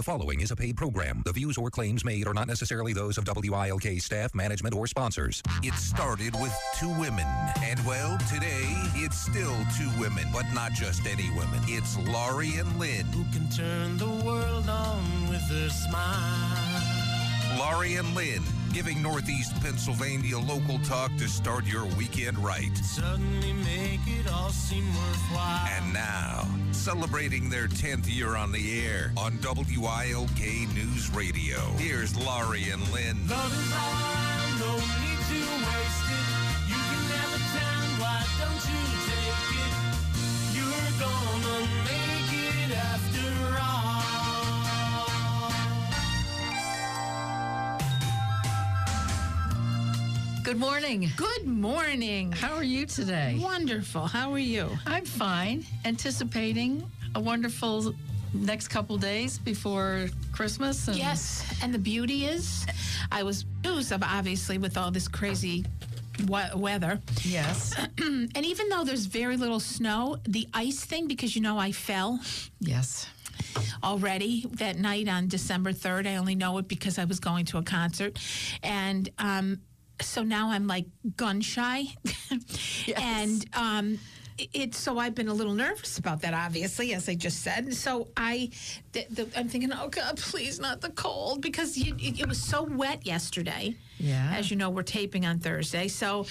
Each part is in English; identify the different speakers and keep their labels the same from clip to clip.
Speaker 1: The following is a paid program. The views or claims made are not necessarily those of WILK staff, management, or sponsors.
Speaker 2: It started with two women. And well, today it's still two women, but not just any women. It's Laurie and Lynn.
Speaker 3: Who can turn the world on with a smile?
Speaker 2: Laurie and Lynn, giving Northeast Pennsylvania local talk to start your weekend right.
Speaker 3: Suddenly make it all seem worthwhile.
Speaker 2: And now, celebrating their 10th year on the air on WILK News Radio. Here's Laurie and Lynn.
Speaker 4: Good morning.
Speaker 5: Good morning.
Speaker 4: How are you today?
Speaker 5: Wonderful. How are you?
Speaker 4: I'm fine. Anticipating a wonderful next couple days before Christmas. And
Speaker 5: Yes, and the beauty is, I was news of obviously with all this crazy we- weather,
Speaker 4: Yes.
Speaker 5: and even though there's very little snow, the ice thing because you know I fell
Speaker 4: yes.
Speaker 5: already that night on December 3rd. I only know it because I was going to a concert. And um, so now I'm like gun shy. And um, it's so I've been a little nervous about that, obviously, as I just said. And so I, the, the, I'm thinking, oh God, please not the cold because you, it, it was so wet yesterday.
Speaker 4: Yeah.
Speaker 5: As you know, we're taping on Thursday. So,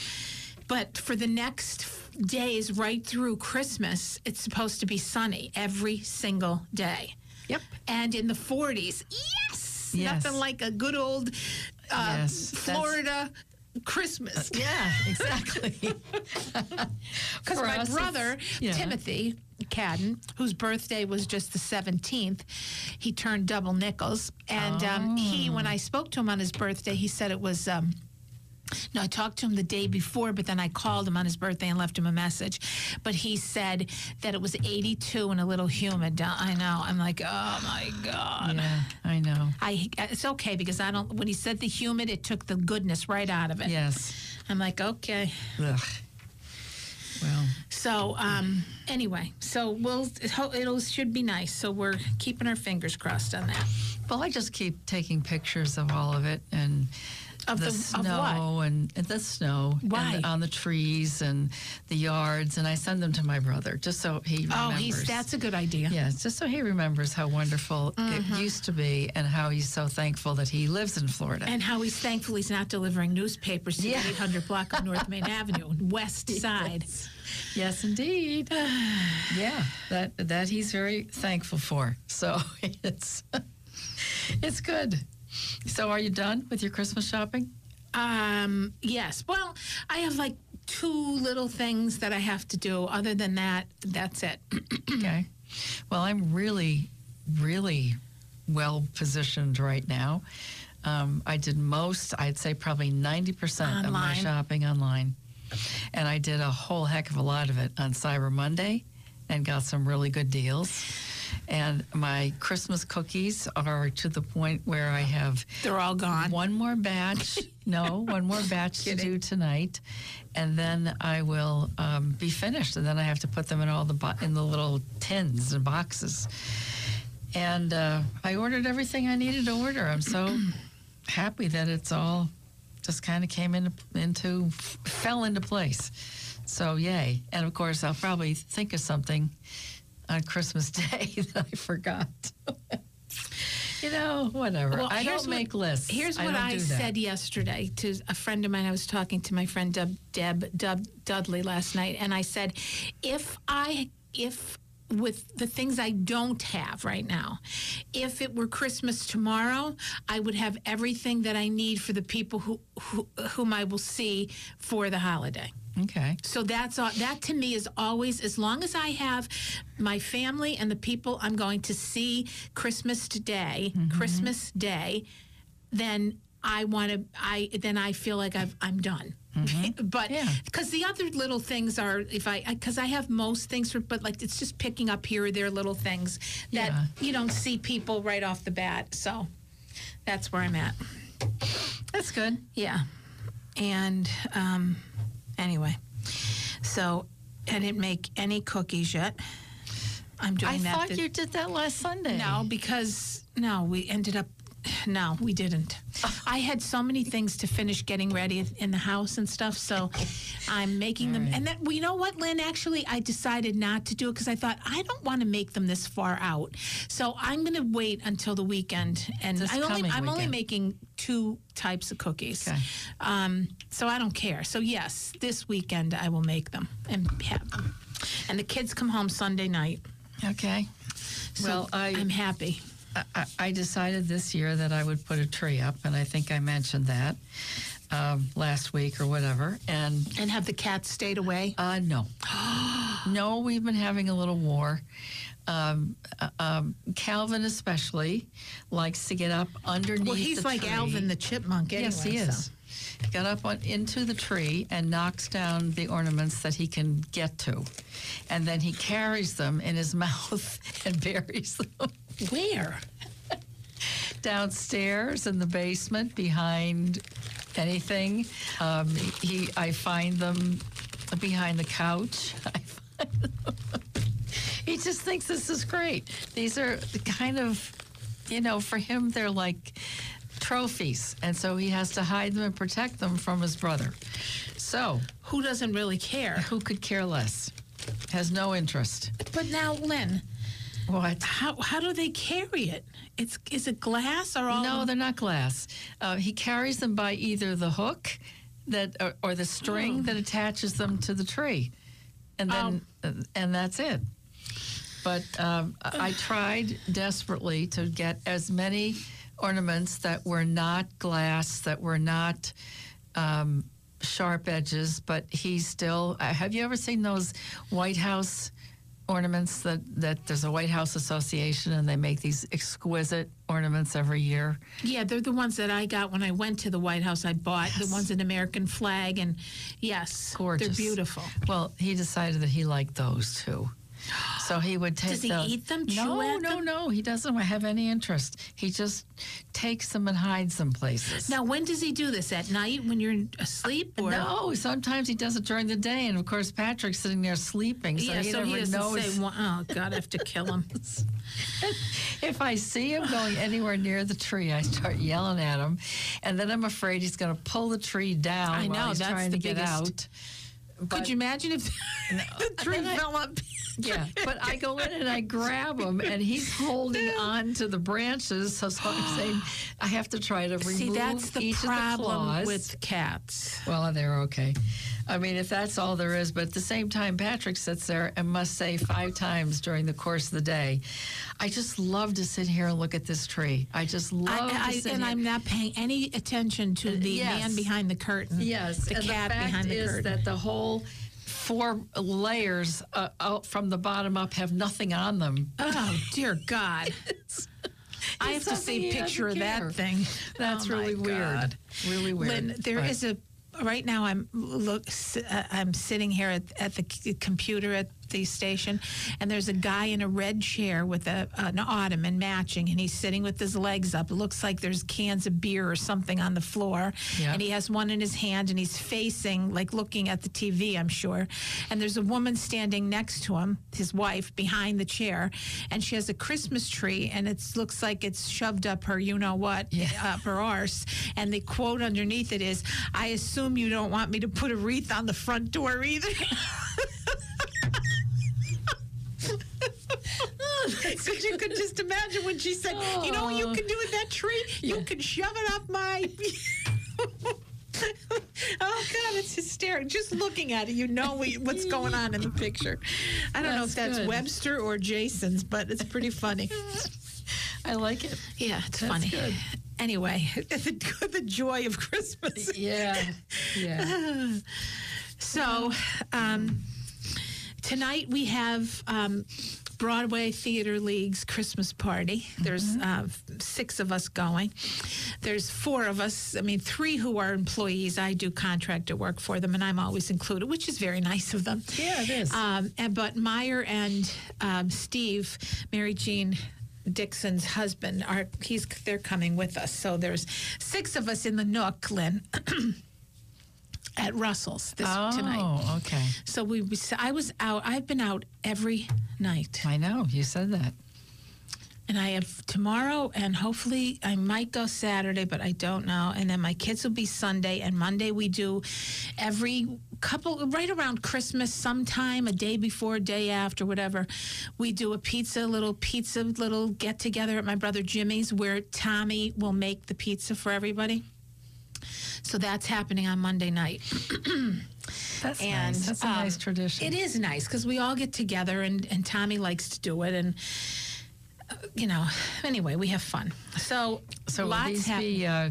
Speaker 5: but for the next days right through Christmas, it's supposed to be sunny every single day.
Speaker 4: Yep.
Speaker 5: And in the 40s. Yes.
Speaker 4: Yes.
Speaker 5: Nothing like a good old uh,
Speaker 4: Yes,
Speaker 5: Florida Christmas.
Speaker 4: Yeah, exactly.
Speaker 5: Because my
Speaker 4: us,
Speaker 5: brother,
Speaker 4: yeah.
Speaker 5: Timothy Cadden, whose birthday was just the 17th, he turned double nickels. And um, he, when I spoke to him on his birthday, he said it was. Um, no, I talked to him the day before, but then I called him on his birthday and left him a message. But he said that it was 82 and a little humid. I know. I'm like, oh my God.
Speaker 4: yeah, I know.
Speaker 5: I it's okay because I don't. When he said the humid, it took the goodness right out of it.
Speaker 4: Yes.
Speaker 5: I'm like, okay.
Speaker 4: Ugh. Well,
Speaker 5: So um, anyway, so we'll it, it'll should be nice. So we're keeping our fingers crossed on that.
Speaker 4: well, I just keep taking pictures of all of it and
Speaker 5: Of
Speaker 4: the,
Speaker 5: the-
Speaker 4: snow and, and the snow and the- on the trees and the yards, and I send them to my brother just so he
Speaker 5: Oh,
Speaker 4: remembers.
Speaker 5: he's that's a good idea.
Speaker 4: Yeah, just so he remembers how wonderful
Speaker 5: Mm-hmm.
Speaker 4: it used to be and how he's so thankful that he lives in Florida.
Speaker 5: And how he's thankful he's not delivering newspapers to
Speaker 4: Yeah.
Speaker 5: the 800 block of North Main Avenue, West Side.
Speaker 4: yes, indeed. yeah, that that he's very thankful for. So it's it's good. So are you done with your Christmas shopping?
Speaker 5: Um, yes. Well, I have like two little things that I have to do. Other than that, that's it.
Speaker 4: Okay. Well, I'm really, really well positioned right now. Um, I did most, I'd say probably 90% of my shopping online. And I did a whole heck of a lot of it on Cyber Monday and got some really good deals. And my Christmas cookies are to the point where I have
Speaker 5: They're all gone.
Speaker 4: one more batch. no, one more batch to do tonight, and then I will um, be finished. And then I have to put them in all the bo- in the little tins and boxes. And uh, I ordered everything I needed to order. I'm so happy that it's all just kind of came into into fell into place. So yay! And of course, I'll probably think of something on Christmas Day that I forgot. you know, whatever.
Speaker 5: Well,
Speaker 4: I don't
Speaker 5: what-
Speaker 4: make lists.
Speaker 5: Here's
Speaker 4: I
Speaker 5: what I,
Speaker 4: that.
Speaker 5: said yesterday to a friend of mine. I was talking to my friend Deb, Deb, Deb Dudley last night, and I said, if I, if with the things I don't have right now, if it were Christmas tomorrow, I would have everything that I need for the people who, who whom I will see for the holiday.
Speaker 4: Okay.
Speaker 5: So that's all, that to me is always as long as I have my family and the people I'm going to see Christmas today,
Speaker 4: Mm-hmm.
Speaker 5: Christmas Day, then I want to I then I feel like I've, I'm done. but
Speaker 4: Mm-hmm. Yeah.
Speaker 5: because the other little things are if I because I have most things for but like it's just picking up here or there little things that
Speaker 4: Yeah.
Speaker 5: you don't see people right off the bat. So that's where I'm at.
Speaker 4: That's good.
Speaker 5: Yeah. And um, anyway, so I didn't make any cookies yet. I'm doing
Speaker 4: I
Speaker 5: that.
Speaker 4: thought
Speaker 5: this-
Speaker 4: you did that last Sunday.
Speaker 5: No, because no, we ended up. No, we didn't. I had so many things to finish getting ready in the house and stuff. So I'm making them. And then, well, you know what, Lynn? Actually, I decided not to do it because I thought I don't want to make them this far out. So I'm going to wait until the weekend. And I only, I'm only making two types of cookies.
Speaker 4: Okay.
Speaker 5: Um, so I don't care. So yes, this weekend I will make them and have them. And the kids come home Sunday night.
Speaker 4: Okay.
Speaker 5: So
Speaker 4: well, I,
Speaker 5: I'm happy.
Speaker 4: I I decided this year that I would put a tree up, and I think I mentioned that um, last week or whatever. And
Speaker 5: And have the cats stayed away?
Speaker 4: uh, no, no, we've been having a little war. Um, uh, um, Calvin especially likes to get up underneath.
Speaker 5: Well, he's like
Speaker 4: tree.
Speaker 5: Alvin the chipmunk. Anyway,
Speaker 4: Yes, he
Speaker 5: so-
Speaker 4: is. Got up on, into the tree and knocks down the ornaments that he can get to. And then he carries them in his mouth and buries them
Speaker 5: Where?
Speaker 4: downstairs in the basement behind anything. Um, he, I find them behind the couch. I find them. he just thinks this is great. These are the kind of, you know, for him, they're like trophies. And so he has to hide them and protect them from his brother. So,
Speaker 5: Who doesn't really care?
Speaker 4: who could care less? Has no interest.
Speaker 5: But now, Lynn,
Speaker 4: What?
Speaker 5: how how do they carry it? It's is it glass or all?
Speaker 4: No, they're not glass. Uh, he carries them by either the hook that or, or the string that attaches them to the tree, and then uh, and that's it. But um, I I tried desperately to get as many ornaments that were not glass, that were not um, sharp edges, but he still. Uh, have you ever seen those White House? Ornaments that, that there's a White House Association and they make these exquisite ornaments every year.
Speaker 5: Yeah, they're the ones that I got when I went to the White House. I bought the ones in American flag, and yes,
Speaker 4: Gorgeous.
Speaker 5: They're beautiful.
Speaker 4: Well, he decided that he liked those too. So he would take
Speaker 5: Does he
Speaker 4: those.
Speaker 5: eat them,
Speaker 4: No, no,
Speaker 5: them?
Speaker 4: no. He doesn't have any interest. He just takes them and hides them places.
Speaker 5: Now, when does he do this? At night when you're asleep, or
Speaker 4: No, sometimes he does it during the day, and of course Patrick's sitting there sleeping, so
Speaker 5: yeah,
Speaker 4: he
Speaker 5: so
Speaker 4: never
Speaker 5: he doesn't
Speaker 4: knows.
Speaker 5: say, "Well, "Oh God, I have to kill him."
Speaker 4: if I see him going anywhere near the tree, I start yelling at him, and then I'm afraid he's going to pull the tree down
Speaker 5: I
Speaker 4: while
Speaker 5: know,
Speaker 4: he's
Speaker 5: that's
Speaker 4: trying
Speaker 5: the
Speaker 4: to get
Speaker 5: biggest- Could you imagine if the tree
Speaker 4: I-
Speaker 5: fell up?
Speaker 4: Yeah, but I go in and I grab him, and he's holding on to the branches. So, so I'm saying I have to try to remove
Speaker 5: See, that's the
Speaker 4: each of the
Speaker 5: problem
Speaker 4: claws.
Speaker 5: with cats.
Speaker 4: Well, they're okay. I mean, if that's all there is, but at the same time, Patrick sits there and must say five times during the course of the day, "I just love to sit here and look at this tree. I just love
Speaker 5: I, I, and
Speaker 4: here."
Speaker 5: I'm not paying any attention to the
Speaker 4: yes.
Speaker 5: man behind the curtain.
Speaker 4: Yes,
Speaker 5: the
Speaker 4: and
Speaker 5: cat
Speaker 4: the fact
Speaker 5: behind the
Speaker 4: is
Speaker 5: curtain.
Speaker 4: that the whole four layers uh, out from the bottom up have nothing on them.
Speaker 5: oh dear God! I have to see a picture of that thing.
Speaker 4: That's
Speaker 5: Oh,
Speaker 4: really weird.
Speaker 5: God.
Speaker 4: Really weird.
Speaker 5: Lynn, there
Speaker 4: But-
Speaker 5: is a. Right now, I'm look. uh, I'm sitting here at, at the computer at the station, and there's a guy in a red chair with a, an ottoman matching, and he's sitting with his legs up. It looks like there's cans of beer or something on the floor,
Speaker 4: Yeah.
Speaker 5: and he has one in his hand, and he's facing, like looking at the TV, I'm sure. And there's a woman standing next to him, his wife, behind the chair, and she has a Christmas tree, and it looks like it's shoved up her, you know what, up her arse. And the quote underneath it is, "I assume you don't want me to put a wreath on the front door either." Because you could just imagine when she said, "You know what you can do with that tree? You can shove it up my." oh God, it's hysterical. Just looking at it, you know what's going on in the picture. I don't know if
Speaker 4: That's
Speaker 5: that's
Speaker 4: good.
Speaker 5: Webster or Jason's, but it's pretty funny.
Speaker 4: I like it.
Speaker 5: Yeah, it's
Speaker 4: That's
Speaker 5: funny.
Speaker 4: good.
Speaker 5: Anyway, the, the joy of Christmas.
Speaker 4: Yeah, yeah.
Speaker 5: So, um, tonight we have um, Broadway Theater League's Christmas party. There's uh, six of us going. There's four of us. I mean, three who are employees. I do contractor work for them, and I'm always included, which is very nice of them.
Speaker 4: Yeah, it is.
Speaker 5: Um, and, but Meyer and um, Steve, Mary Jean. Dixon's husband are he's they're coming with us. So there's six of us in the nook, Lynn. at Russell's this
Speaker 4: oh,
Speaker 5: tonight.
Speaker 4: Oh, okay.
Speaker 5: So we, I was out. I've been out every night.
Speaker 4: I know you said that.
Speaker 5: And I have tomorrow, and hopefully I might go Saturday, but I don't know. And then my kids will be Sunday, and Monday we do every couple, right around Christmas, sometime, a day before, a day after, whatever. We do a pizza, little pizza, little get together at my brother Jimmy's where Tommy will make the pizza for everybody. So that's happening on Monday night.
Speaker 4: That's
Speaker 5: And,
Speaker 4: nice. That's a
Speaker 5: um,
Speaker 4: nice tradition.
Speaker 5: It is nice because we all get together, and, and Tommy likes to do it, and uh, you know. Anyway, we have fun. So,
Speaker 4: So will these
Speaker 5: hap-
Speaker 4: be uh,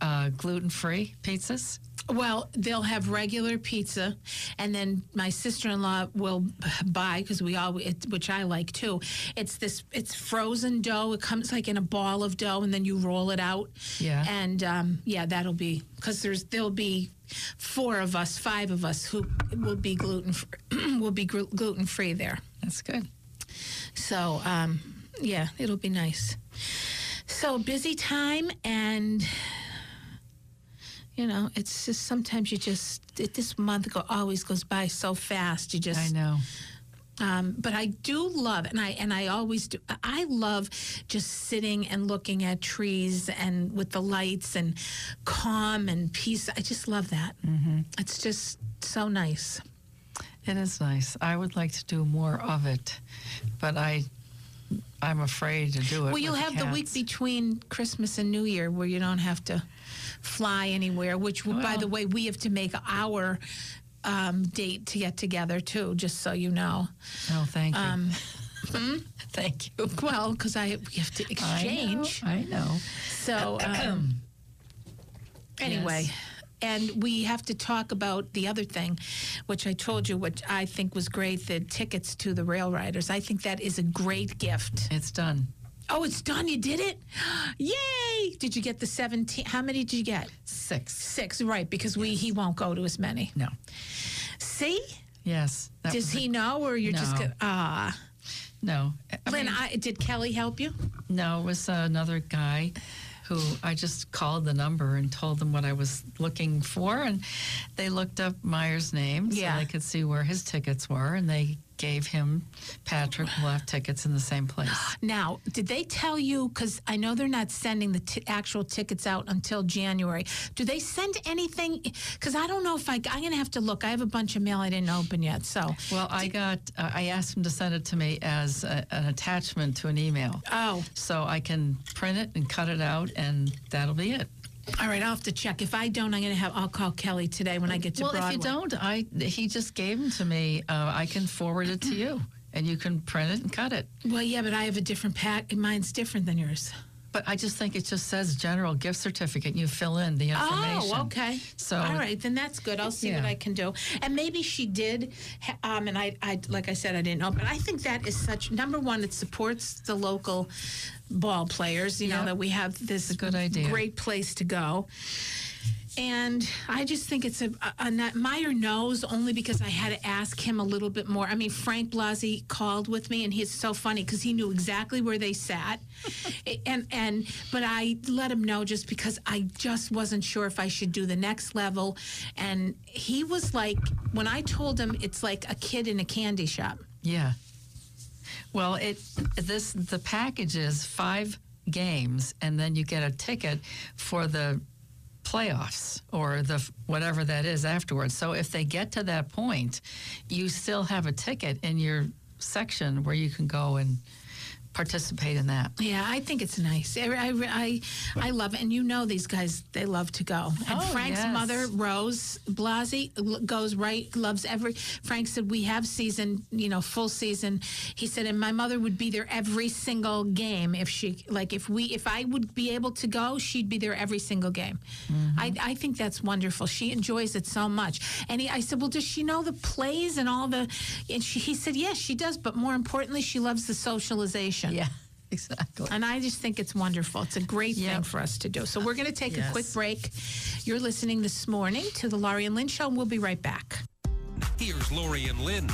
Speaker 4: uh, gluten-free pizzas?
Speaker 5: Well, they'll have regular pizza, and then my sister-in-law will buy because we all, it, which I like too. It's this, it's frozen dough. It comes like in a ball of dough, and then you roll it out.
Speaker 4: Yeah.
Speaker 5: And um, yeah, that'll be because there's there'll be four of us, five of us who will be gluten will be gluten free there.
Speaker 4: That's good.
Speaker 5: So, um, yeah, it'll be nice. So, busy time, and you know, it's just sometimes you just it, this month go always goes by so fast. You just
Speaker 4: I know.
Speaker 5: um, but I do love, and I and I always do. I love just sitting and looking at trees and with the lights and calm and peace. I just love that. Mm-hmm. It's just so nice.
Speaker 4: It is nice. I would like to do more of it, but I, I'm afraid to do it.
Speaker 5: Well, you'll have the week between Christmas and New Year where you don't have to fly anywhere. Which, by the way, we have to make our um, date to get together too. Just so you know.
Speaker 4: Oh, thank you.
Speaker 5: Um,
Speaker 4: thank you.
Speaker 5: well, because I we have to exchange.
Speaker 4: I know. I know.
Speaker 5: So um, anyway.
Speaker 4: Yes.
Speaker 5: And we have to talk about the other thing, which I told you, which I think was great the tickets to the RailRiders. I think that is a great gift.
Speaker 4: It's done.
Speaker 5: Oh, it's done. You did it. Yay. Did you get the 17? How many did you get?
Speaker 4: Six.
Speaker 5: Six, right? Because we he won't go to as many.
Speaker 4: No.
Speaker 5: See?
Speaker 4: Yes.
Speaker 5: Does
Speaker 4: a-
Speaker 5: he know, or you're just
Speaker 4: No.
Speaker 5: gonna, ah?
Speaker 4: No. I
Speaker 5: Lynn,
Speaker 4: mean,
Speaker 5: I, did Kelly help you?
Speaker 4: No, it was another guy who I just called the number and told them what I was looking for, and they looked up Meyer's name
Speaker 5: Yeah.
Speaker 4: so they could see where his tickets were, and they gave him Patrick have tickets in the same place.
Speaker 5: Now, did they tell you? Because I know they're not sending the t- actual tickets out until January. Do they send anything? Because I don't know if I. I'm gonna have to look. I have a bunch of mail I didn't open yet. So,
Speaker 4: Well, I got uh, I asked him to send it to me as a, an attachment to an email,
Speaker 5: oh,
Speaker 4: so I can print it and cut it out, and that'll be it.
Speaker 5: All right. I'll have to check. If I don't, I'm gonna have. I'll call Kelly today when I get to
Speaker 4: well,
Speaker 5: Broadway.
Speaker 4: if you don't, I he just gave them to me. Uh, I can forward it to you, and you can print it and cut it.
Speaker 5: Well, yeah, but I have a different pack. Mine's different than yours.
Speaker 4: But I just think it just says general gift certificate. and You fill in the information.
Speaker 5: Oh, okay.
Speaker 4: So
Speaker 5: all right, then that's good. I'll see what I can do. And maybe she did. Um, and I, I, like I said, I didn't know, but I think that is such. Number one, it supports the local ball players. You know that we have this
Speaker 4: a good idea.
Speaker 5: great place to go. And I just think it's a, a, a Meyer knows only because I had to ask him a little bit more. I mean, Frank Blasi called with me, and he's so funny because he knew exactly where they sat, and and but I let him know just because I just wasn't sure if I should do the next level, and he was like, when I told him, it's like a kid in a candy shop.
Speaker 4: yeah. Well, it this the package is five games, and then you get a ticket for the playoffs or the whatever that is afterwards. So if they get to that point, you still have a ticket in your section where you can go and participate in that.
Speaker 5: Yeah, I think it's nice. I, I, I, I love it. And you know these guys, they love to go. And
Speaker 4: Oh,
Speaker 5: Frank's
Speaker 4: yes.
Speaker 5: mother, Rose Blasi, goes right, loves every. Frank said, We have season, you know, full season. He said, And my mother would be there every single game if she, like, if we, if I would be able to go, she'd be there every single game.
Speaker 4: Mm-hmm.
Speaker 5: I, I think that's wonderful. She enjoys it so much. And he, I said, Well, does she know the plays and all the. And she, he said, Yes, she does. But more importantly, she loves the socialization.
Speaker 4: Yeah, exactly.
Speaker 5: And I just think it's wonderful. It's a great thing for us to do. So we're going to take a quick break. You're listening this morning to the Laurie and Lynn Show, and we'll be right back.
Speaker 2: Here's Laurie and Lynn.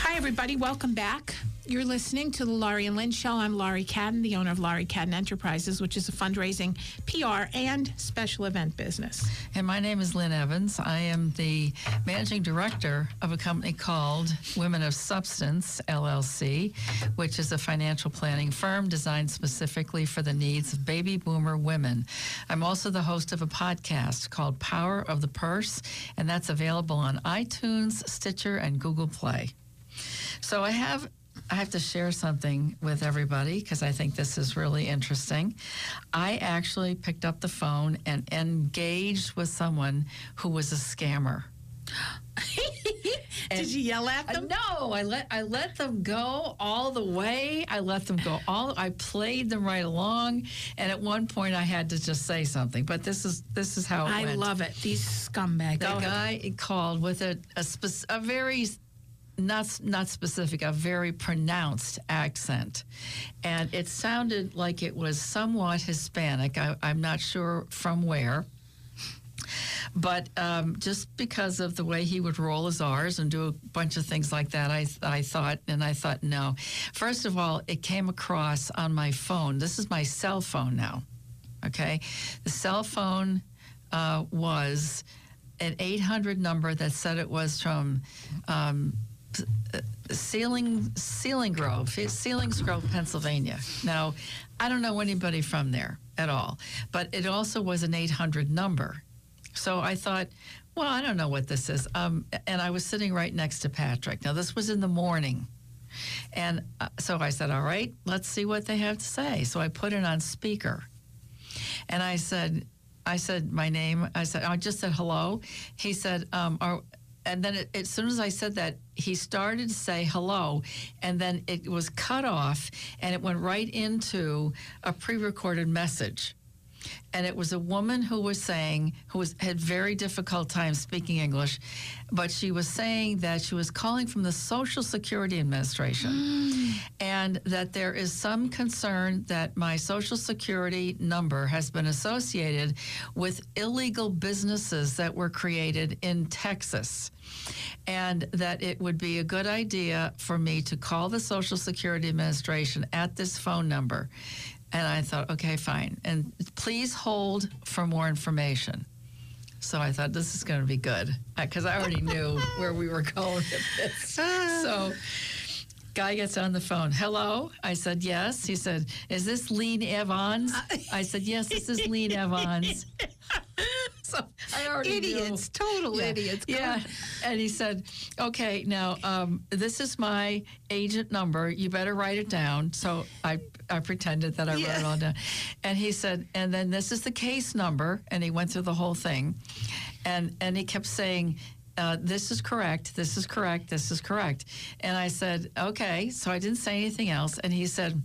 Speaker 5: Hi, everybody. Welcome back. You're listening to the Laurie and Lynn Show. I'm Laurie Cadden, the owner of Laurie Cadden Enterprises, which is a fundraising, PR, and special event business.
Speaker 4: And my name is Lynn Evans. I am the managing director of a company called Women of Substance, LLC, which is a financial planning firm designed specifically for the needs of baby boomer women. I'm also the host of a podcast called Power of the Purse, and that's available on iTunes, Stitcher, and Google Play. So I have I have to share something with everybody because I think this is really interesting. I actually picked up the phone and engaged with someone who was a scammer.
Speaker 5: Did you yell at them?
Speaker 4: No, I let I let them go all the way. I let them go all. I played them right along, and at one point I had to just say something. But this is this is how it
Speaker 5: I
Speaker 4: went.
Speaker 5: love it. These scumbags.
Speaker 4: The guy called with a a, spec- a very not not specific, a very pronounced accent, and it sounded like it was somewhat Hispanic. I, I'm not sure from where. But um, just because of the way he would roll his R's and do a bunch of things like that, I, I thought, and I thought, no. First of all, it came across on my phone. This is my cell phone now. Okay. The cell phone uh, was an 800 number that said it was from um, Sealing, Sealing Grove, Sealings Grove, Pennsylvania. Now, I don't know anybody from there at all, but it also was an 800 number. So I thought, well, I don't know what this is. Um, and I was sitting right next to Patrick. Now, this was in the morning. And uh, so I said, all right, let's see what they have to say. So I put it on speaker. And I said, I said my name. I said, I just said hello. He said, um, are, and then it, as soon as I said that, he started to say hello, and then it was cut off, and it went right into a pre-recorded message. And it was a woman who was saying, who was had very difficult time speaking English, but she was saying that she was calling from the Social Security Administration, and that there is some concern that my Social Security number has been associated with illegal businesses that were created in Texas, and that it would be a good idea for me to call the Social Security Administration at this phone number. And I thought, okay, fine. And please hold for more information. So I thought this is going to be good uh, because I already knew where we were going with this. So, guy gets on the phone. Hello. I said yes. He said, "Is this Lean Evans?" I said, "Yes, this is Lean Evans." So I already knew.
Speaker 5: Idiots, total
Speaker 4: Yeah.
Speaker 5: idiots. Go
Speaker 4: Yeah.
Speaker 5: ahead.
Speaker 4: And he said, okay, now um, this is my agent number. You better write it down. So I, I pretended that I wrote it all down. And he said, and then this is the case number. And he went through the whole thing. And, and he kept saying, uh, this is correct, this is correct, this is correct. And I said, okay. So I didn't say anything else. And he said,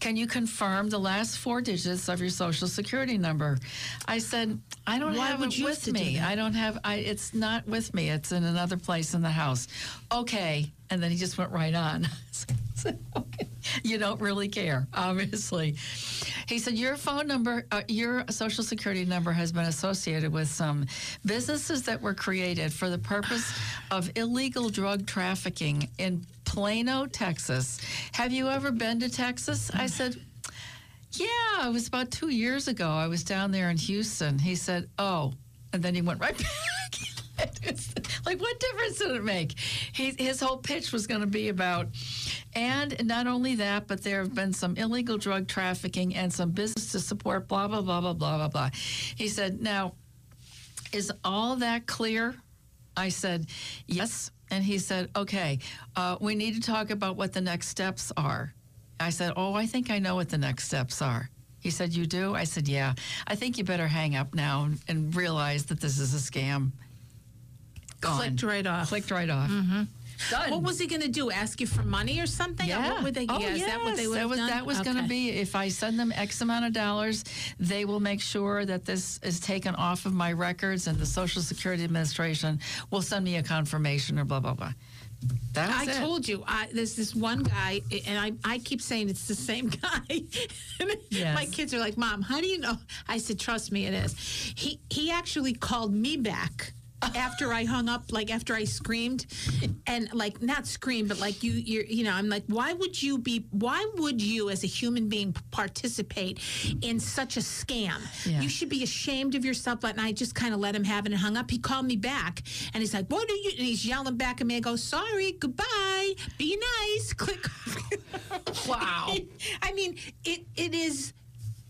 Speaker 4: can you confirm the last four digits of your social security number? I said, I don't
Speaker 5: Why
Speaker 4: have it
Speaker 5: have
Speaker 4: with me. I don't have I it's not with me. It's in another place in the house. Okay. And then he just went right on. Okay. You don't really care, obviously. He said, Your phone number, uh, your social security number has been associated with some businesses that were created for the purpose of illegal drug trafficking in Plano, Texas. Have you ever been to Texas? I said, yeah, it was about two years ago. I was down there in Houston. He said, "Oh," and then he went right back. Like, what difference did it make? He, his whole pitch was going to be about, and not only that, but there have been some illegal drug trafficking and some business to support. Blah blah blah blah blah blah blah. He said, "Now, is all that clear?" I said, yes. And he said, okay, uh, we need to talk about what the next steps are. I said, oh, I think I know what the next steps are. He said, you do? I said, yeah. I think you better hang up now and, and realize that this is a scam. Gone.
Speaker 5: Clicked right off.
Speaker 4: Clicked right off. Done.
Speaker 5: What was he going to do? Ask you for money or something? Or
Speaker 4: Yeah.
Speaker 5: What would they?
Speaker 4: oh,
Speaker 5: yeah, is that what they
Speaker 4: yes.
Speaker 5: would
Speaker 4: that was,
Speaker 5: done?
Speaker 4: That was going to be if I send them X amount of dollars, they will make sure that this is taken off of my records, and the Social Security Administration will send me a confirmation or blah blah blah.
Speaker 5: I
Speaker 4: it.
Speaker 5: told you, I, there's this one guy, and I, I keep saying it's the same guy.
Speaker 4: Yes.
Speaker 5: My kids are like, "Mom, how do you know?" I said, "Trust me, it is." He he actually called me back after I hung up, like after I screamed, and like not scream, but like you, you, you know, I'm like, why would you be? Why would you, as a human being, participate in such a scam?
Speaker 4: Yeah.
Speaker 5: You should be ashamed of yourself. But and I just kind of let him have it and hung up. He called me back, and he's like, "What are you?" And he's yelling back at me. I go, "Sorry, goodbye, be nice." Click.
Speaker 4: Wow.
Speaker 5: I mean, it it is.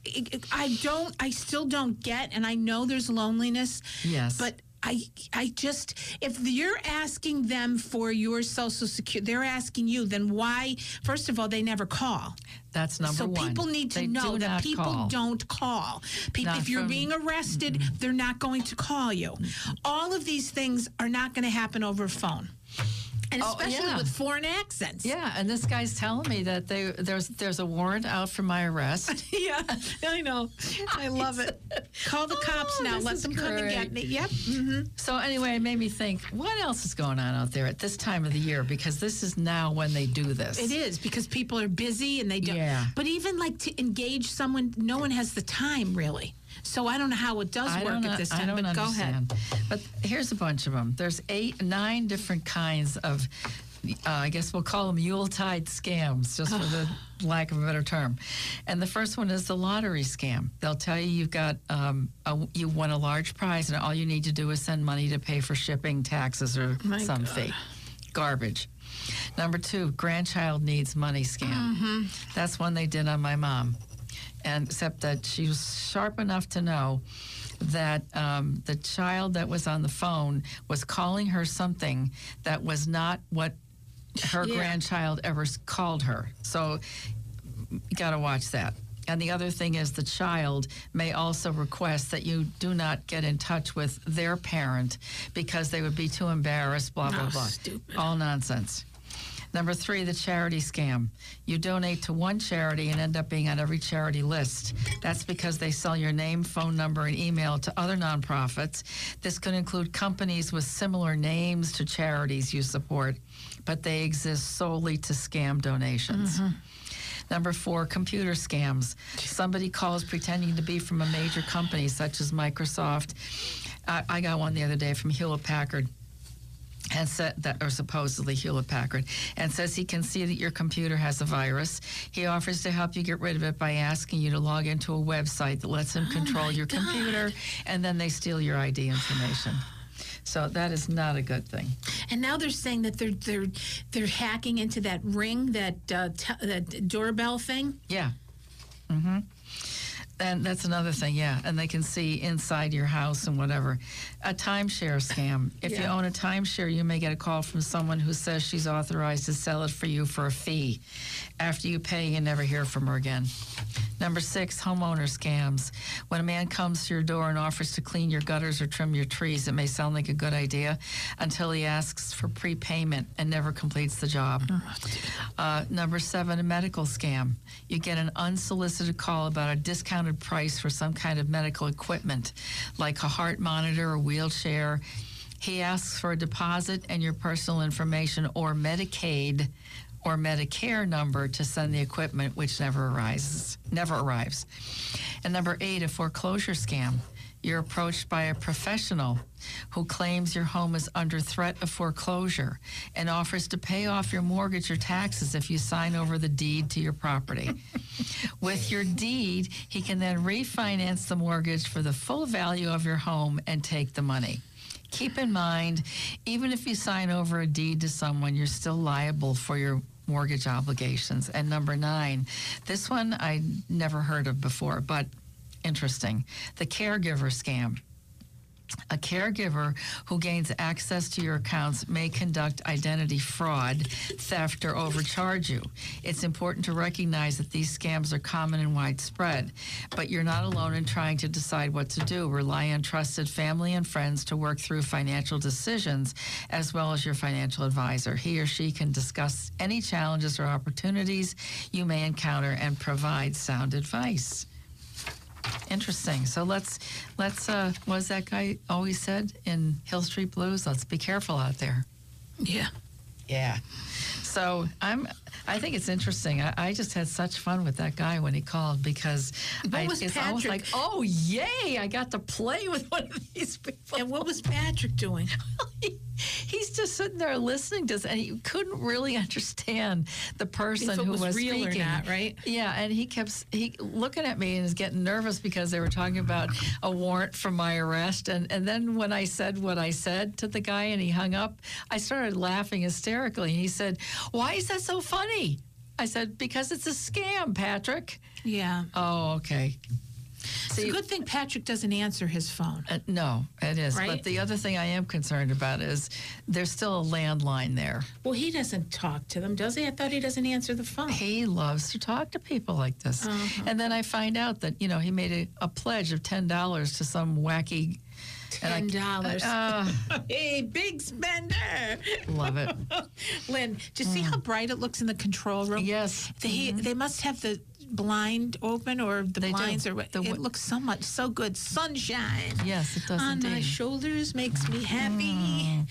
Speaker 5: It- I don't. I still don't get, and I know there's loneliness.
Speaker 4: Yes.
Speaker 5: But I, I just, if you're asking them for your social security, they're asking you. Then why? First of all, they never call.
Speaker 4: That's number
Speaker 5: so
Speaker 4: one.
Speaker 5: So people need to
Speaker 4: They
Speaker 5: know that people
Speaker 4: call.
Speaker 5: don't call. People, if you're
Speaker 4: from-
Speaker 5: being arrested, they're not going to call you. All of these things are not going to happen over phone, and
Speaker 4: Oh,
Speaker 5: especially
Speaker 4: yeah.
Speaker 5: with foreign accents.
Speaker 4: Yeah, and this guy's telling me that they, there's there's a warrant out for my arrest.
Speaker 5: Yeah, I know. I love it. Call the cops
Speaker 4: Oh,
Speaker 5: now. Let them come and get me. Yep. hmm
Speaker 4: So anyway, it made me think, what else is going on out there at this time of the year? Because this is now when they do this.
Speaker 5: It is because people are busy and they don't.
Speaker 4: Yeah.
Speaker 5: But even like to engage someone, no one has the time really. So I don't know how it does
Speaker 4: I
Speaker 5: work at this time. but go ahead.
Speaker 4: But here's a bunch of them. There's eight, nine different kinds of, uh, I guess we'll call them Yuletide scams, just for the lack of a better term. And the first one is the lottery scam. They'll tell you you've got, um, a, you won a large prize, and all you need to do is send money to pay for shipping, taxes, or
Speaker 5: My
Speaker 4: some
Speaker 5: God.
Speaker 4: fee. Garbage. Number two, grandchild needs money scam.
Speaker 5: Mm-hmm.
Speaker 4: That's one they did on my mom, and except that she was sharp enough to know that um, the child that was on the phone was calling her something that was not what her
Speaker 5: Yeah.
Speaker 4: grandchild ever called her. So you got to watch that. And the other thing is the child may also request that you do not get in touch with their parent because they would be too embarrassed, blah, blah,
Speaker 5: Oh,
Speaker 4: blah.
Speaker 5: stupid.
Speaker 4: All nonsense. Number three, the charity scam. You donate to one charity and end up being on every charity list. That's because they sell your name, phone number, and email to other nonprofits. This could include companies with similar names to charities you support, but they exist solely to scam donations. Mm-hmm. Number four, computer scams. Somebody calls pretending to be from a major company such as Microsoft. I, I got one the other day from Hewlett Packard and said that, or supposedly Hewlett Packard, and says he can see that your computer has a virus. He offers to help you get rid of it by asking you to log into a website that lets him control your computer, and then they steal your ID information. So that is not a good thing.
Speaker 5: And now they're saying that they're they're they're hacking into that ring, that uh, t- that doorbell thing.
Speaker 4: Yeah. Mm-hmm. And that's another thing, yeah. And they can see inside your house and whatever. A timeshare scam. If you own a timeshare, you may get a call from someone who says she's authorized to sell it for you for a fee. After you pay, you never hear from her again. Number six, homeowner scams. When a man comes to your door and offers to clean your gutters or trim your trees, it may sound like a good idea until he asks for prepayment and never completes the job. Uh, number seven, a medical scam. You get an unsolicited call about a discounted price for some kind of medical equipment, like a heart monitor or wheelchair. He asks for a deposit and your personal information or Medicaid or Medicare number to send the equipment, which never arises, never arrives. And number eight, a foreclosure scam. You're approached by a professional who claims your home is under threat of foreclosure and offers to pay off your mortgage or taxes if you sign over the deed to your property. With your deed, he can then refinance the mortgage for the full value of your home and take the money. Keep in mind, even if you sign over a deed to someone, you're still liable for your mortgage obligations. And number nine, this one I never heard of before, but interesting the caregiver scam. A caregiver who gains access to your accounts may conduct identity fraud, theft, or overcharge you. It's important to recognize that these scams are common and widespread, but you're not alone in trying to decide what to do. Rely on trusted family and friends to work through financial decisions, as well as your financial advisor. He or she can discuss any challenges or opportunities you may encounter and provide sound advice. Interesting. So let's let's uh does that guy always said in Hill Street Blues? Let's be careful out there.
Speaker 5: Yeah.
Speaker 4: Yeah. So I'm. I think it's interesting. I, I just had such fun with that guy when he called because I,
Speaker 5: was
Speaker 4: it's almost like, oh yay! I got to play with one of these people.
Speaker 5: And what was Patrick doing?
Speaker 4: He- He's just sitting there listening to us, and he couldn't really understand the person
Speaker 5: If it
Speaker 4: who
Speaker 5: was
Speaker 4: was
Speaker 5: real or
Speaker 4: speaking.
Speaker 5: not, right?
Speaker 4: Yeah, and he kept he looking at me and is getting nervous because they were talking about a warrant for my arrest. And and then when I said what I said to the guy and he hung up, I started laughing hysterically. And he said, "Why is that so funny?" I said, "Because it's a scam, Patrick."
Speaker 5: Yeah.
Speaker 4: Oh, okay.
Speaker 5: It's a good thing Patrick doesn't answer his phone.
Speaker 4: Uh, no, it is.
Speaker 5: Right?
Speaker 4: But the other thing I am concerned about is there's still a landline there.
Speaker 5: Well, he doesn't talk to them, does he? I thought he doesn't answer the phone.
Speaker 4: He loves to talk to people like this.
Speaker 5: Uh-huh.
Speaker 4: And then I find out that, you know, he made a, a pledge of $10 to some wacky.
Speaker 5: Ten dollars.
Speaker 4: Uh,
Speaker 5: hey, big spender.
Speaker 4: love it.
Speaker 5: Lynn, do you see how bright it looks in the control room?
Speaker 4: Mm. Yes.
Speaker 5: They they must have the blind open or the
Speaker 4: They
Speaker 5: blinds or what-
Speaker 4: The
Speaker 5: it looks so much so good. Sunshine.
Speaker 4: Yes, it does
Speaker 5: On my
Speaker 4: indeed. Mm.
Speaker 5: shoulders makes me happy.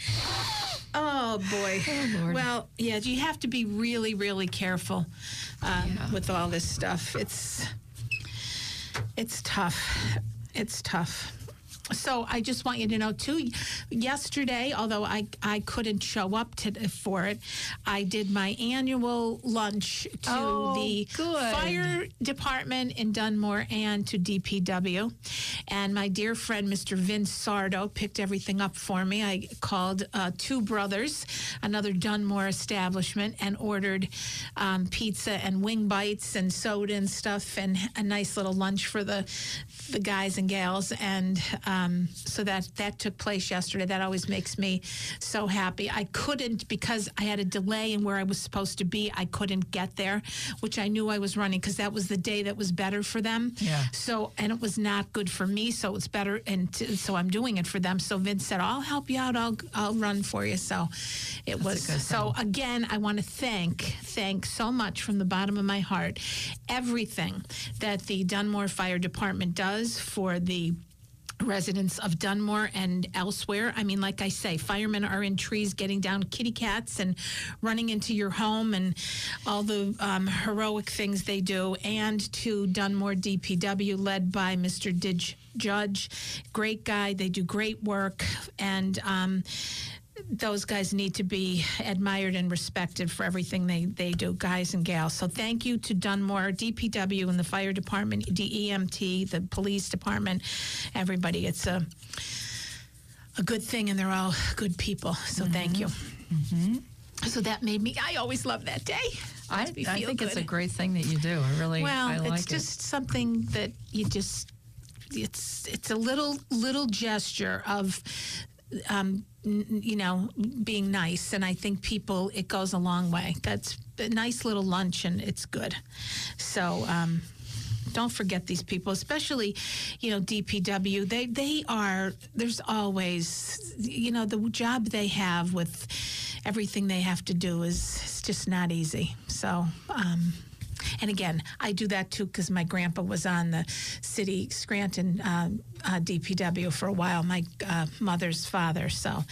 Speaker 5: Oh boy.
Speaker 4: Lord.
Speaker 5: well, yeah, you have to be really, really careful um,
Speaker 4: Yeah.
Speaker 5: with all this stuff. It's it's tough. It's tough. So I just want you to know too. Yesterday, although I I couldn't show up to for it, I did my annual lunch to
Speaker 4: Oh,
Speaker 5: the
Speaker 4: good.
Speaker 5: fire department in Dunmore and to DPW. And my dear friend Mr. Vince Sardo picked everything up for me. I called uh, Two Brothers, another Dunmore establishment, and ordered um, pizza and wing bites and soda and stuff, and a nice little lunch for the the guys and gals. And um, so that that took place yesterday. That always makes me so happy. I couldn't because I had a delay in where I was supposed to be. I couldn't get there, which I knew I was running because that was the day that was better for them.
Speaker 4: Yeah.
Speaker 5: So and it was not good for me. So it's better, and t- so I'm doing it for them. So Vince said, "I'll help you out. I'll I'll run for you." So it was. So again, I want to thank thank so much from the bottom of my heart everything that the Dunmore Fire Department does for the residents of Dunmore and elsewhere. I mean, like I say, firemen are in trees getting down kitty cats and running into your home and all the um, heroic things they do. And to Dunmore DPW, led by Mr. Didge Judge. Great guy. They do great work. And, um, those guys need to be admired and respected for everything they, they do, guys and gals. So thank you to Dunmore, DPW, and the fire department, DEMT, the police department, everybody. It's a a good thing, and they're all good people. So thank you. So that made me. I always love that day.
Speaker 4: I, I think it's a great thing that you do. I really
Speaker 5: Well,
Speaker 4: I like
Speaker 5: it's just something that you just it's it's a little little gesture of um, you know being nice, and I think people it goes a long way. That's a nice little lunch, and it's good. So. Um, don't forget these people, especially, you know, DPW. They they are. There's always, you know, the job they have with everything they have to do is, just not easy. So, um, and again, I do that too because my grandpa was on the city Scranton uh, uh, DPW for a while. My uh, mother's father. So,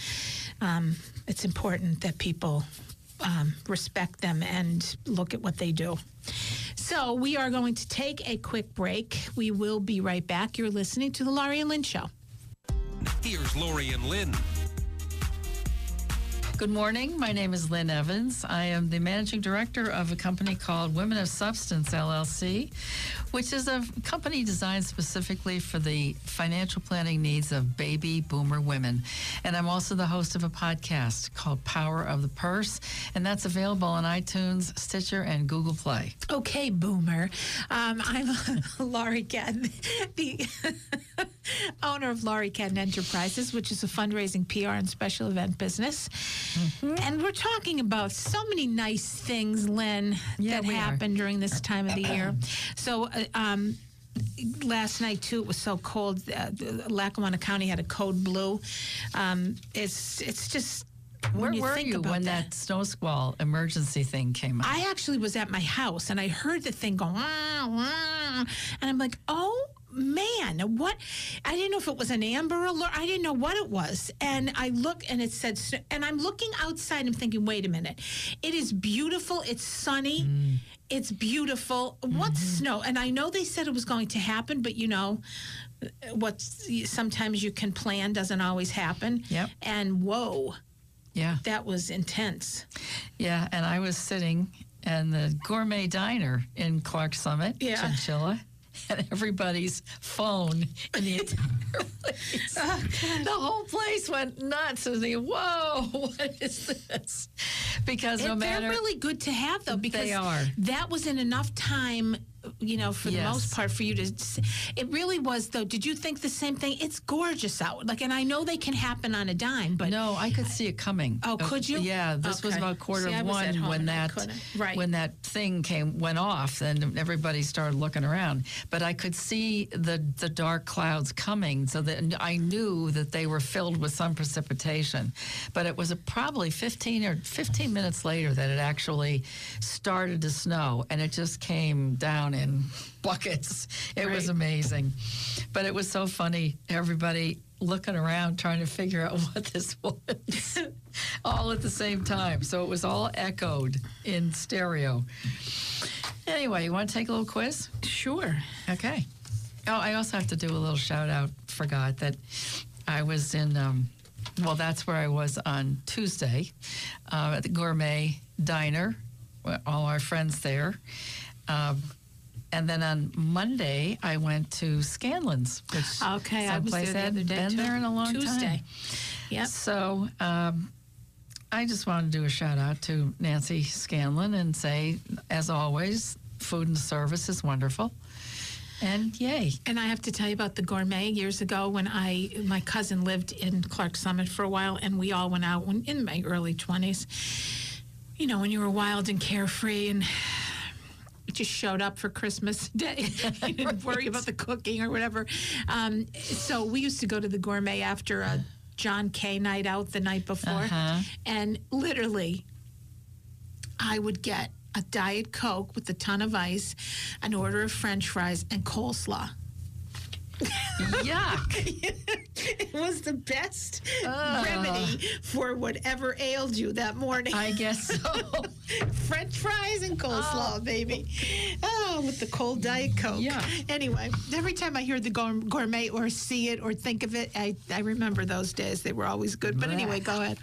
Speaker 5: um, it's important that people um, respect them and look at what they do. So we are going to take a quick break. We will be right back. You're listening to the Laurie and Lynn Show.
Speaker 2: Here's Laurie and Lynn.
Speaker 4: Good morning. My name is Lynn Evans. I am the managing director of a company called Women of Substance LLC, which is a company designed specifically for the financial planning needs of baby boomer women. And I'm also the host of a podcast called Power of the Purse, and that's available on iTunes, Stitcher, and Google Play.
Speaker 5: Okay, Boomer. Um, I'm Laurie Cadden, the owner of Laurie Cadden Enterprises, which is a fundraising PR and special event business. And we're talking about so many nice things, Lynn,
Speaker 4: Yeah,
Speaker 5: that
Speaker 4: we are.
Speaker 5: happen during this time of the year. So, uh, um, last night too it was so cold uh, lackawanna county had a code blue um, it's it's just
Speaker 4: Where
Speaker 5: you
Speaker 4: were
Speaker 5: think
Speaker 4: you
Speaker 5: about
Speaker 4: when
Speaker 5: that,
Speaker 4: that snow squall emergency thing came up?
Speaker 5: I actually was at my house and I heard the thing go, wah, wah, and I'm like, oh man, what? I didn't know if it was an Amber Alert. I didn't know what it was. And I look and it said, and I'm looking outside. I'm thinking, wait a minute. It is beautiful. It's sunny.
Speaker 4: Mm.
Speaker 5: It's beautiful. What's
Speaker 4: Mm-hmm.
Speaker 5: snow? And I know they said it was going to happen, but you know, what sometimes you can plan doesn't always happen.
Speaker 4: Yep.
Speaker 5: And whoa,
Speaker 4: Yeah.
Speaker 5: that was intense.
Speaker 4: Yeah, and I was sitting in the gourmet diner in Clark Summit,
Speaker 5: Yeah.
Speaker 4: Chinchilla, and everybody's phone in the entire place.
Speaker 5: Oh,
Speaker 4: the whole place went nuts. And they, whoa, what is this? Because no
Speaker 5: And
Speaker 4: matter
Speaker 5: they're really good to have though because
Speaker 4: They are.
Speaker 5: that was in enough time you know for the most part for you to. It really was though did you think the same thing it's gorgeous out like and i know they can happen on a dime but
Speaker 4: No, I could see it coming.
Speaker 5: Oh,
Speaker 4: Uh,
Speaker 5: could you?
Speaker 4: Yeah, this was about quarter
Speaker 5: See,
Speaker 4: of one when that.
Speaker 5: Right.
Speaker 4: when that thing came went off, and everybody started looking around. But I could see the the dark clouds coming, so that I knew that they were filled with some precipitation. But it was a, probably 15 or 15 minutes later that it actually started to snow, and it just came down in buckets. It was amazing, but it was so funny. Everybody looking around trying to figure out what this was all at the same time. So it was all echoed in stereo. Anyway, you want to take a little quiz?
Speaker 5: sure
Speaker 4: Okay. Oh, I also have to do a little shout out. Forgot that I was in, um, well, that's where I was on Tuesday uh, at the Gourmet Diner, with all our friends there. Um, and then on Monday, I went to Scanlon's, which
Speaker 5: okay i was there the
Speaker 4: hadn't
Speaker 5: other day
Speaker 4: been
Speaker 5: too.
Speaker 4: there in a long
Speaker 5: tuesday
Speaker 4: time.
Speaker 5: yep
Speaker 4: So um, I just want to do a shout out to Nancy Scanlon and say, as always, food and service is wonderful. And yay.
Speaker 5: And I have to tell you about the gourmet years ago when I my cousin lived in Clarks Summit for a while, and we all went out when, in my early twenties. You know, when you were wild and carefree, and just showed up for Christmas Day. you didn't worry about the cooking or whatever. Um, so we used to go to the gourmet after a John Kay night out the night before,
Speaker 4: Uh-huh.
Speaker 5: and literally I would get a Diet Coke with a ton of ice, an order of French fries, and coleslaw.
Speaker 4: Yuck.
Speaker 5: It was the best remedy for whatever ailed you that morning.
Speaker 4: I guess so.
Speaker 5: French fries and coleslaw, baby. Oh, with the cold Diet Coke.
Speaker 4: Yeah.
Speaker 5: Anyway, every time I hear the gourmet or see it or think of it, I, I remember those days. They were always good. But anyway, go ahead.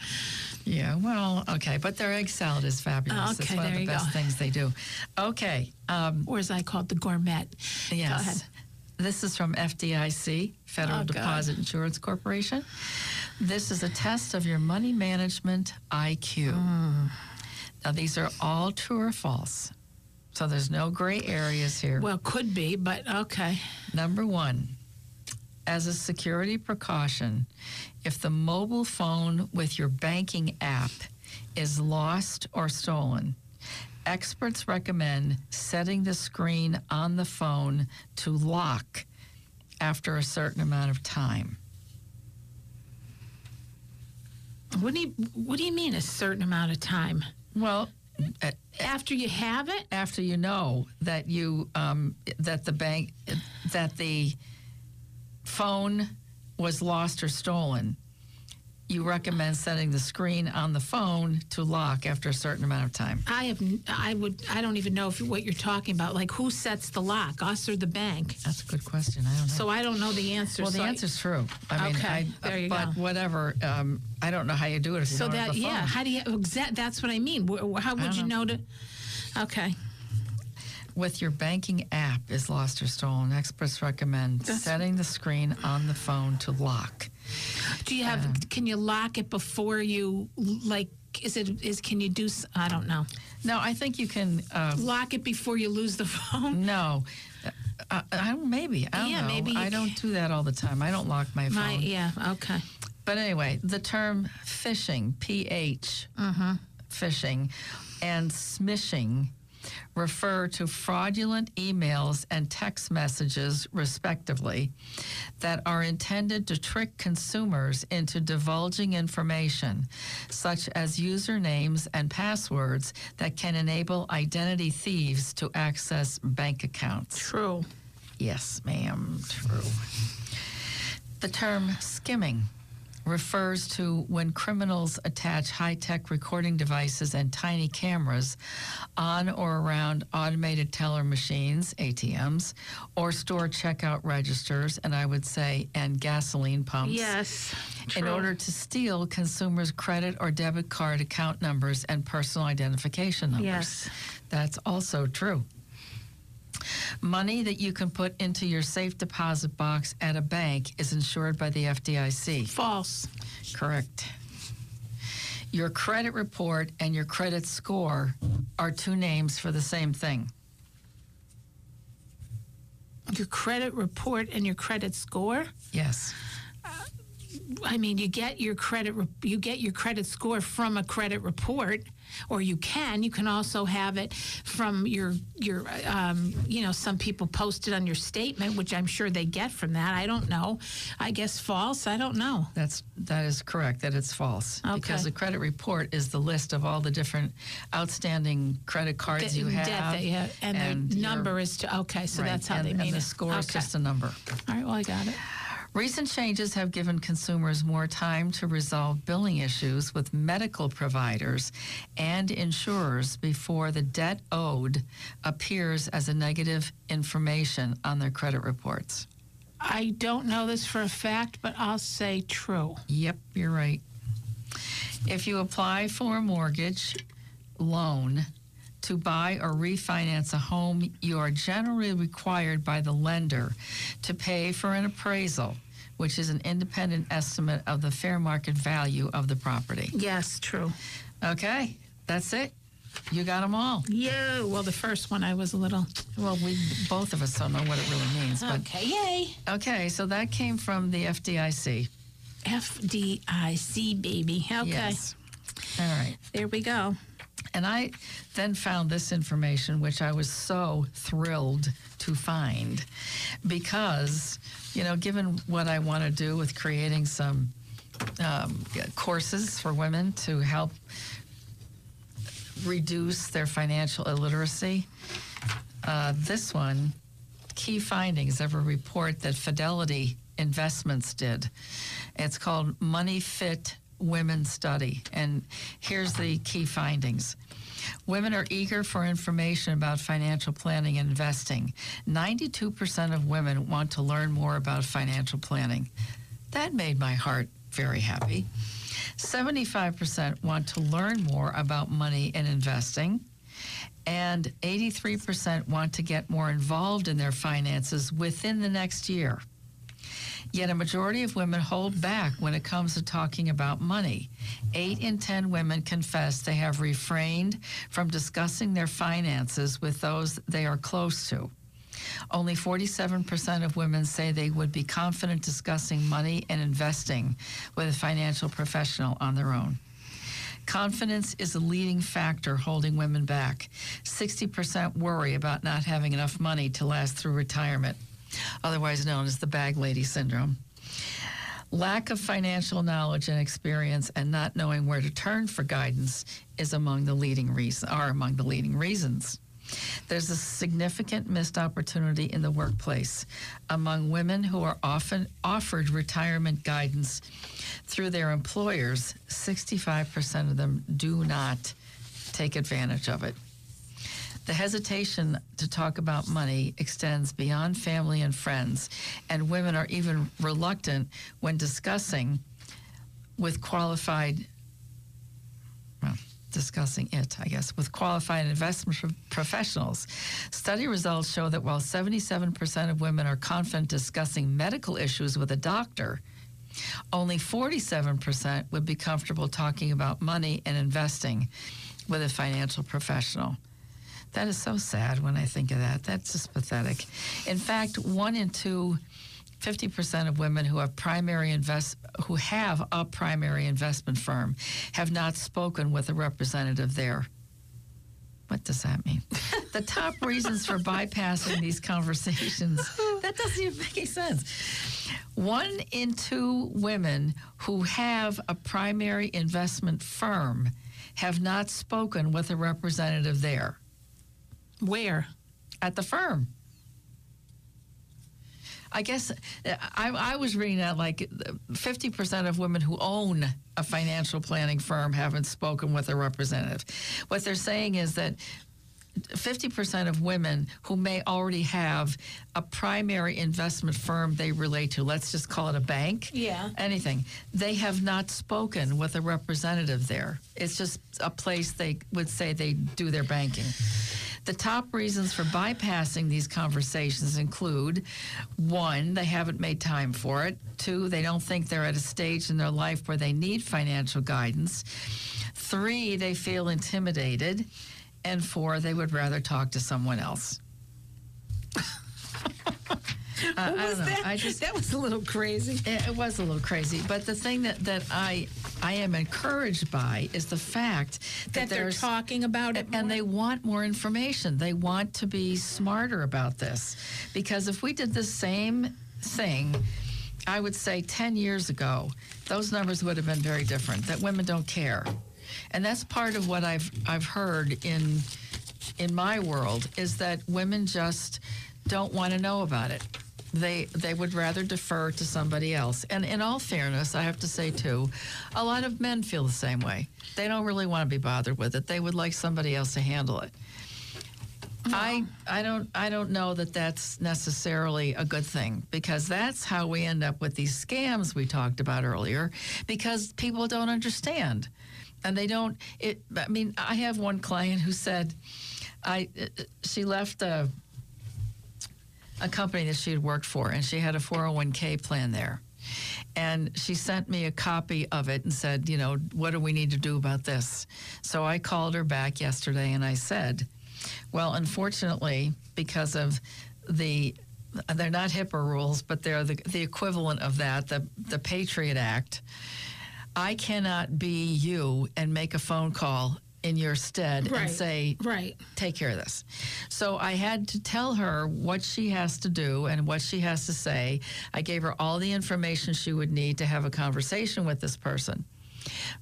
Speaker 4: Yeah, well, okay. But their egg salad is fabulous. it's
Speaker 5: Okay,
Speaker 4: one of the
Speaker 5: you
Speaker 4: best
Speaker 5: go.
Speaker 4: things they do. Okay. Um,
Speaker 5: Or as I call it, the gourmet. Go ahead.
Speaker 4: Yes. This is from FDIC, Federal
Speaker 5: Oh.
Speaker 4: Deposit Insurance Corporation. This is a test of your money management IQ.
Speaker 5: Mm.
Speaker 4: Now, these are all true or false. So there's no gray areas here.
Speaker 5: Well, could be, but okay.
Speaker 4: Number one, as a security precaution, if the mobile phone with your banking app is lost or stolen, experts recommend setting the screen on the phone to lock after a certain amount of time.
Speaker 5: What do you What do you mean a certain amount of time
Speaker 4: Well, uh,
Speaker 5: after you have it?
Speaker 4: after you know that you um, that the bank that the phone was lost or stolen, you recommend setting the screen on the phone to lock after a certain amount of time.
Speaker 5: I have. I would. I don't even know if what you're talking about. Like, who sets the lock, us or the bank?
Speaker 4: That's a good question. I don't know.
Speaker 5: So I don't know the answer.
Speaker 4: well, the
Speaker 5: so I-
Speaker 4: answer's true. I mean,
Speaker 5: Okay,
Speaker 4: I,
Speaker 5: there you
Speaker 4: but
Speaker 5: go.
Speaker 4: whatever. Um, I don't know how you do it
Speaker 5: So that
Speaker 4: the
Speaker 5: yeah. How do you exact? That's what I mean. How would you
Speaker 4: know.
Speaker 5: know to? Okay.
Speaker 4: with your banking app is lost or stolen, experts recommend setting the screen on the phone to lock.
Speaker 5: Do you have? can you lock it before you like? Is it? Is can you do? I don't know.
Speaker 4: No, I think you can. Uh,
Speaker 5: Lock it before you lose the phone.
Speaker 4: No. Uh, I don't, maybe. I don't
Speaker 5: Yeah,
Speaker 4: know.
Speaker 5: maybe
Speaker 4: I don't do that all the time. I don't lock my phone.
Speaker 5: My yeah. Okay.
Speaker 4: But anyway, the term phishing, P H, phishing, and smishing refer to fraudulent emails and text messages, respectively, that are intended to trick consumers into divulging information, such as usernames and passwords that can enable identity thieves to access bank accounts.
Speaker 5: True.
Speaker 4: Yes, ma'am. True. The term skimming refers to when criminals attach high tech recording devices and tiny cameras on or around automated teller machines, ATMs, or store checkout registers, and I would say, and gasoline pumps.
Speaker 5: Yes.
Speaker 4: In
Speaker 5: true.
Speaker 4: order to steal consumers' credit or debit card account numbers and personal identification numbers.
Speaker 5: Yes.
Speaker 4: That's also true. Money that you can put into your safe deposit box at a bank is insured by the FDIC.
Speaker 5: False.
Speaker 4: Correct. Your credit report and your credit score are two names for the same thing.
Speaker 5: Your credit report and your credit score.
Speaker 4: Yes.
Speaker 5: I mean, you get your credit re- you get your credit score from a credit report, or you can. You can also have it from your your um, you know some people post it on your statement, which I'm sure they get from that. I don't know. I guess false. I don't know.
Speaker 4: That's that is correct. That it's false because
Speaker 5: Okay.
Speaker 4: the credit report is the list of all the different outstanding credit cards
Speaker 5: The
Speaker 4: you have,
Speaker 5: debt you have, and, the
Speaker 4: your-
Speaker 5: number is to okay. So
Speaker 4: right,
Speaker 5: that's how
Speaker 4: and,
Speaker 5: they mean
Speaker 4: and the
Speaker 5: it.
Speaker 4: score is just a number.
Speaker 5: All right. Well, I got it.
Speaker 4: Recent changes have given consumers more time to resolve billing issues with medical providers and insurers before the debt owed appears as a negative information on their credit reports.
Speaker 5: I don't know this for a fact, but I'll say true.
Speaker 4: Yep, you're right. If you apply for a mortgage loan to buy or refinance a home, you are generally required by the lender to pay for an appraisal, which is an independent estimate of the fair market value of the property.
Speaker 5: Yes, true.
Speaker 4: Okay, that's it. You got them all.
Speaker 5: Yeah. Well, the first one I was a little.
Speaker 4: Well, we both of us don't know what it really means, but
Speaker 5: Okay. Yay.
Speaker 4: okay. So that came from the FDIC.
Speaker 5: FDIC baby. Okay.
Speaker 4: Yes. All right.
Speaker 5: There we go.
Speaker 4: And I then found this information, which I was so thrilled to find because, you know, given what I want to do with creating some um, courses for women to help reduce their financial illiteracy, uh, this one, key findings of a report that Fidelity Investments did. It's called Money Fit Women Study. And here's the key findings. Women are eager for information about financial planning and investing. 92% of women want to learn more about financial planning. That made my heart very happy. 75% want to learn more about money and investing. And 83% want to get more involved in their finances within the next year. Yet a majority of women hold back when it comes to talking about money. Eight in 10 women confess they have refrained from discussing their finances with those they are close to. Only 47% of women say they would be confident discussing money and investing with a financial professional on their own. Confidence is a leading factor holding women back. 60% worry about not having enough money to last through retirement, otherwise known as the bag lady syndrome. Lack of financial knowledge and experience and not knowing where to turn for guidance is among the leading reasons are among the leading reasons. There's a significant missed opportunity in the workplace among women who are often offered retirement guidance through their employers. 65% of them do not take advantage of it. The hesitation to talk about money extends beyond family and friends, and women are even reluctant when discussing with qualified, well, discussing it, I guess, with qualified investment professionals. Study results show that while 77% of women are confident discussing medical issues with a doctor, only 47% would be comfortable talking about money and investing with a financial professional. That is so sad when I think of that. That's just pathetic. In fact, one in two, 50% of women who have primary invest who have a primary investment firm have not spoken with a representative there. What does that mean? the top reasons for bypassing these conversations. That doesn't even make any sense. One in two women who have a primary investment firm have not spoken with a representative there
Speaker 5: Where?
Speaker 4: at the firm. I guess I, I was reading that like 50% of women who own a financial planning firm haven't spoken with a representative. What they're saying is that 50% of women who may already have a primary investment firm they relate to, let's just call it a bank,
Speaker 5: Yeah.
Speaker 4: anything, they have not spoken with a representative there. It's just a place they would say they do their banking. The top reasons for bypassing these conversations include one, they haven't made time for it, two, they don't think they're at a stage in their life where they need financial guidance, three, they feel intimidated, and four, they would rather talk to someone else. I, I
Speaker 5: What was
Speaker 4: don't know.
Speaker 5: that?
Speaker 4: I just
Speaker 5: that was a little crazy.
Speaker 4: it, it was a little crazy, but the thing that, that I I am encouraged by is the fact that,
Speaker 5: That they're talking about it,
Speaker 4: and they want more information. They want to be smarter about this because if we did the same thing, I would say 10 years ago, those numbers would have been very different. That women don't care, and that's part of what I've I've heard in in my world is that women just don't want to know about it. They they would rather defer to somebody else. And in all fairness, I have to say too, a lot of men feel the same way. They don't really want to be bothered with it. They would like somebody else to handle it. I I don't I don't know that that's necessarily a good thing because that's how we end up with these scams we talked about earlier because people don't understand and they don't it I mean I have one client who said I she left a a company that she had worked for and she had a 401k plan there and she sent me a copy of it and said, you know, what do we need to do about this? So I called her back yesterday and I said, well, unfortunately, because of the they're not HIPAA rules, but they're the, the equivalent of that, the the Patriot Act. I cannot be you and make a phone call in your stead
Speaker 5: Right.
Speaker 4: and say,
Speaker 5: Right.
Speaker 4: take care of this. So I had to tell her what she has to do and what she has to say. I gave her all the information she would need to have a conversation with this person.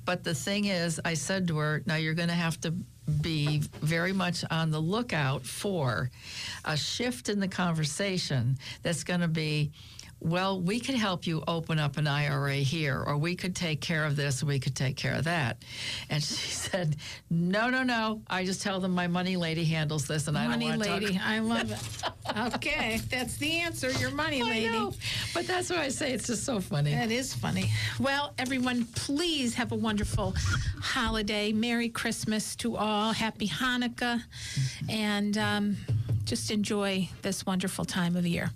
Speaker 4: But the thing is, I said to her, now you're going to have to be very much on the lookout for a shift in the conversation that's going to be, well, we could help you open up an IRA here, or we could take care of this, or we could take care of that. And she said, no, no, no. I just tell them my money lady handles this, and I
Speaker 5: money
Speaker 4: don't want to
Speaker 5: lady.
Speaker 4: talk.
Speaker 5: I love it. Okay, that's the answer. Your money lady.
Speaker 4: I
Speaker 5: lady.
Speaker 4: know, but that's what I say. It's just so funny.
Speaker 5: That is funny. Well, everyone, please have a wonderful holiday. Merry Christmas to all. Happy Hanukkah. And um, just enjoy this wonderful time of year.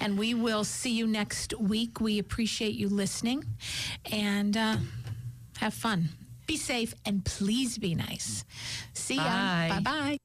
Speaker 5: And we will see you next week. We appreciate you listening and uh, have fun. Be safe and please be nice. See ya.
Speaker 4: Bye.
Speaker 5: Bye bye.